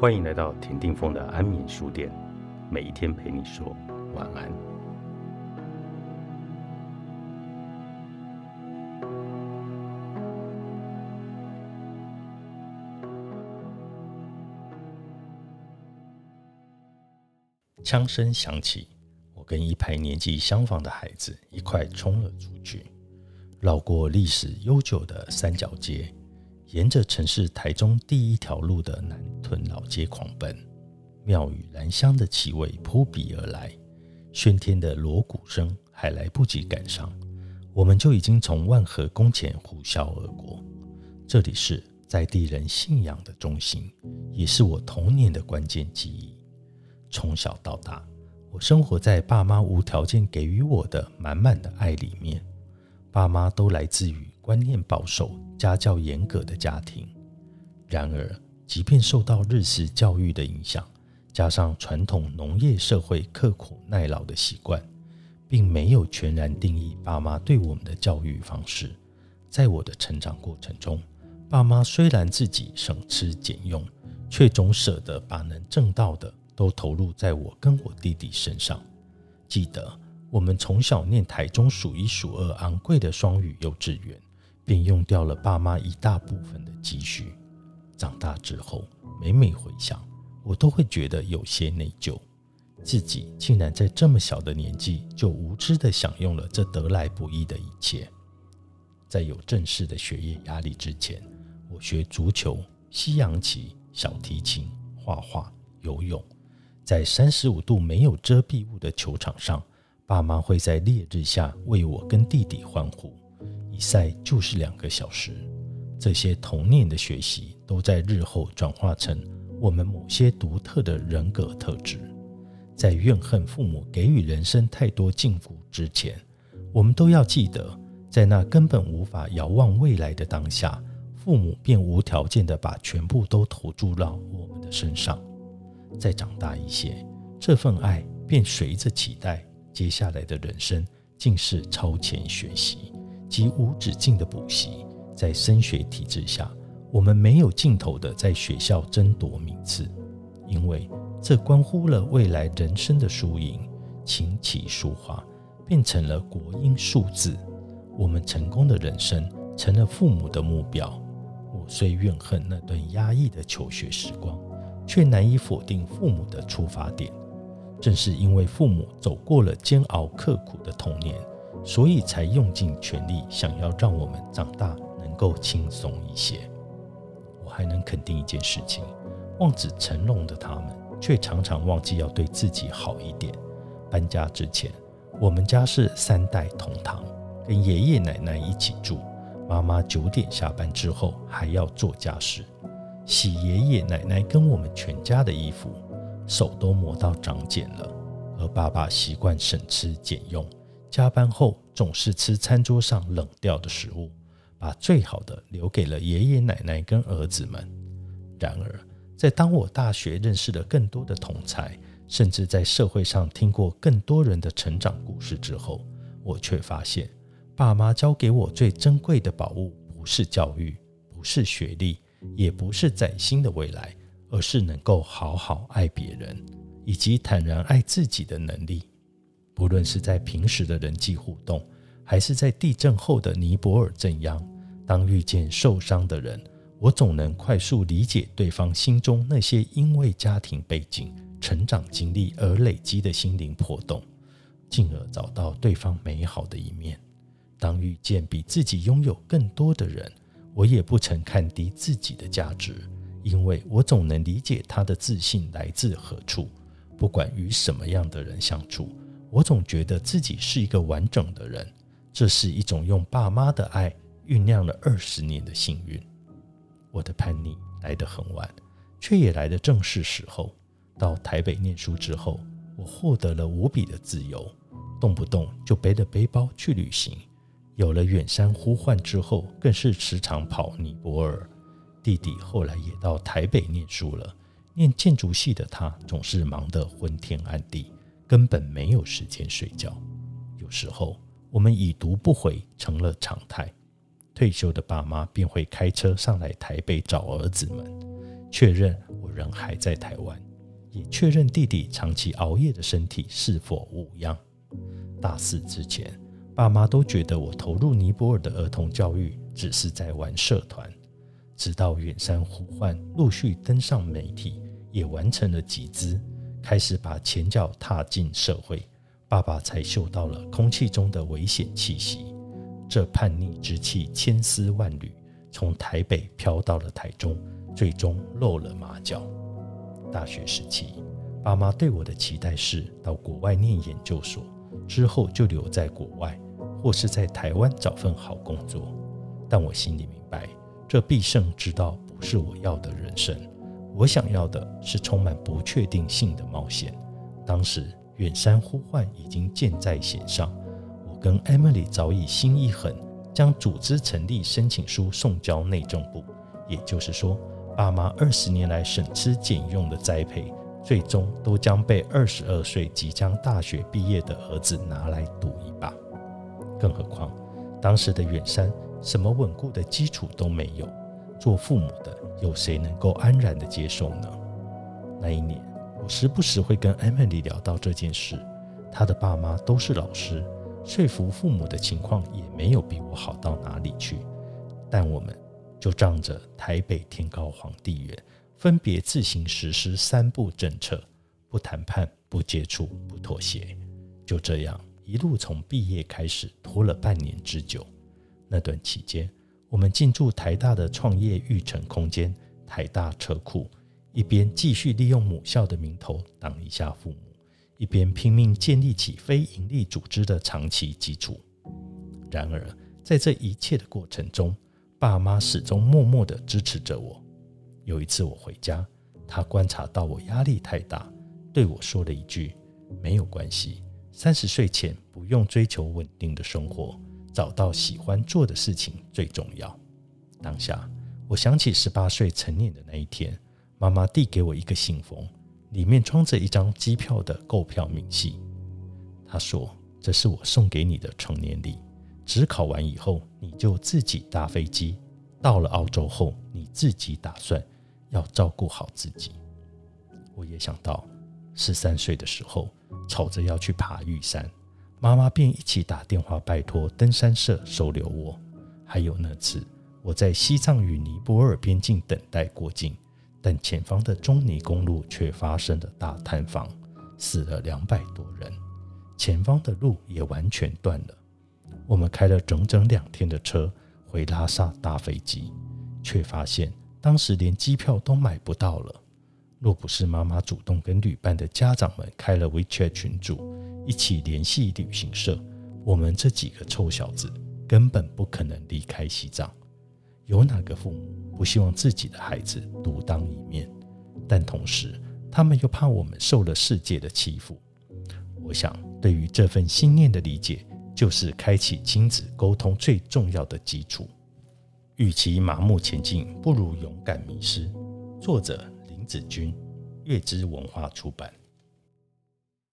欢迎来到田定峰的安眠书店，每一天陪你说晚安。枪声响起，我跟一排年纪相仿的孩子一块冲了出去，绕过历史悠久的三角街。沿着城市台中第一条路的南屯老街狂奔，庙宇兰香的气味扑鼻而来，喧天的锣鼓声还来不及赶上，我们就已经从万和宫前呼啸而过。这里是在地人信仰的中心，也是我童年的关键记忆。从小到大，我生活在爸妈无条件给予我的满满的爱里面，爸妈都来自于。观念保守、家教严格的家庭，然而，即便受到日式教育的影响，加上传统农业社会刻苦耐劳的习惯，并没有全然定义爸妈对我们的教育方式。在我的成长过程中，爸妈虽然自己省吃俭用，却总舍得把能挣到的都投入在我跟我弟弟身上。记得我们从小念台中数一数二昂贵的双语幼稚园。便用掉了爸妈一大部分的积蓄。长大之后，每每回想，我都会觉得有些内疚，自己竟然在这么小的年纪就无知地享用了这得来不易的一切。在有正式的学业压力之前，我学足球、西洋棋、小提琴、画画、游泳。在三十五度没有遮蔽物的球场上，爸妈会在烈日下为我跟弟弟欢呼。比赛就是两个小时，这些童年的学习都在日后转化成我们某些独特的人格特质。在怨恨父母给予人生太多禁锢之前，我们都要记得，在那根本无法遥望未来的当下，父母便无条件地把全部都投注到我们的身上。再长大一些，这份爱便随着期待，接下来的人生竟是超前学习。及无止境的补习，在升学体制下，我们没有尽头的在学校争夺名次，因为这关乎了未来人生的输赢。琴棋书画变成了国音数字，我们成功的人生成了父母的目标。我虽怨恨那段压抑的求学时光，却难以否定父母的出发点。正是因为父母走过了煎熬刻苦的童年。所以才用尽全力，想要让我们长大能够轻松一些。我还能肯定一件事情：望子成龙的他们，却常常忘记要对自己好一点。搬家之前，我们家是三代同堂，跟爷爷奶奶一起住。妈妈九点下班之后还要做家事，洗爷爷奶奶跟我们全家的衣服，手都磨到长茧了。而爸爸习惯省吃俭用。加班后总是吃餐桌上冷掉的食物，把最好的留给了爷爷奶奶跟儿子们。然而，在当我大学认识了更多的同才，甚至在社会上听过更多人的成长故事之后，我却发现，爸妈教给我最珍贵的宝物，不是教育，不是学历，也不是崭新的未来，而是能够好好爱别人，以及坦然爱自己的能力。无论是在平时的人际互动，还是在地震后的尼泊尔震央，当遇见受伤的人，我总能快速理解对方心中那些因为家庭背景、成长经历而累积的心灵破洞，进而找到对方美好的一面。当遇见比自己拥有更多的人，我也不曾看低自己的价值，因为我总能理解他的自信来自何处。不管与什么样的人相处。我总觉得自己是一个完整的人，这是一种用爸妈的爱酝酿了二十年的幸运。我的叛逆来得很晚，却也来得正是时候。到台北念书之后，我获得了无比的自由，动不动就背着背包去旅行。有了远山呼唤之后，更是时常跑尼泊尔。弟弟后来也到台北念书了，念建筑系的他总是忙得昏天暗地。根本没有时间睡觉，有时候我们已读不回成了常态。退休的爸妈便会开车上来台北找儿子们，确认我人还在台湾，也确认弟弟长期熬夜的身体是否无恙。大四之前，爸妈都觉得我投入尼泊尔的儿童教育只是在玩社团。直到远山呼唤陆续登上媒体，也完成了集资，开始把前脚踏进社会，爸爸才嗅到了空气中的危险气息。这叛逆之气千丝万缕，从台北飘到了台中，最终露了马脚。大学时期，爸妈对我的期待是到国外念研究所。之后就留在国外，或是在台湾找份好工作。但我心里明白，这必胜之道不是我要的人生。我想要的是充满不确定性的冒险。当时远山呼唤已经箭在弦上，我跟 Emily 早已心一狠，将组织成立申请书送交内政部。也就是说，爸妈二十年来省吃俭用的栽培。最终都将被二十二岁即将大学毕业的儿子拿来赌一把。更何况，当时的远山什么稳固的基础都没有，做父母的有谁能够安然的接受呢？那一年，我时不时会跟 Emily 聊到这件事。她的爸妈都是老师，说服父母的情况也没有比我好到哪里去。但我们就仗着台北天高皇帝远。分别自行实施三步政策：不谈判、不接触、不妥协。就这样一路从毕业开始，拖了半年之久。那段期间，我们进驻台大的创业育成空间——台大车库，一边继续利用母校的名头挡一下父母，一边拼命建立起非营利组织的长期基础。然而，在这一切的过程中，爸妈始终默默地支持着我。有一次我回家，他观察到我压力太大，对我说了一句：“没有关系，三十岁前不用追求稳定的生活，找到喜欢做的事情最重要。”当下，我想起十八岁成年的那一天，妈妈递给我一个信封，里面装着一张机票的购票明细。她说：“这是我送给你的成年礼，只考完以后你就自己搭飞机。到了澳洲后，你自己打算。”要照顾好自己。我也想到，十三岁的时候，吵着要去爬玉山，妈妈便一起打电话拜托登山社收留我。还有那次，我在西藏与尼泊尔边境等待过境，但前方的中尼公路却发生了大塌方，死了两百多人，前方的路也完全断了。我们开了整整两天的车回拉萨搭飞机，却发现。当时连机票都买不到了，若不是妈妈主动跟旅伴的家长们开了 WeChat 群组，一起联系旅行社，我们这几个臭小子根本不可能离开西藏。有哪个父母不希望自己的孩子独当一面？但同时，他们又怕我们受了世界的欺负。我想，对于这份信念的理解，就是开启亲子沟通最重要的基础。与其麻木前进，不如勇敢迷失。作者：林子君，月之文化出版。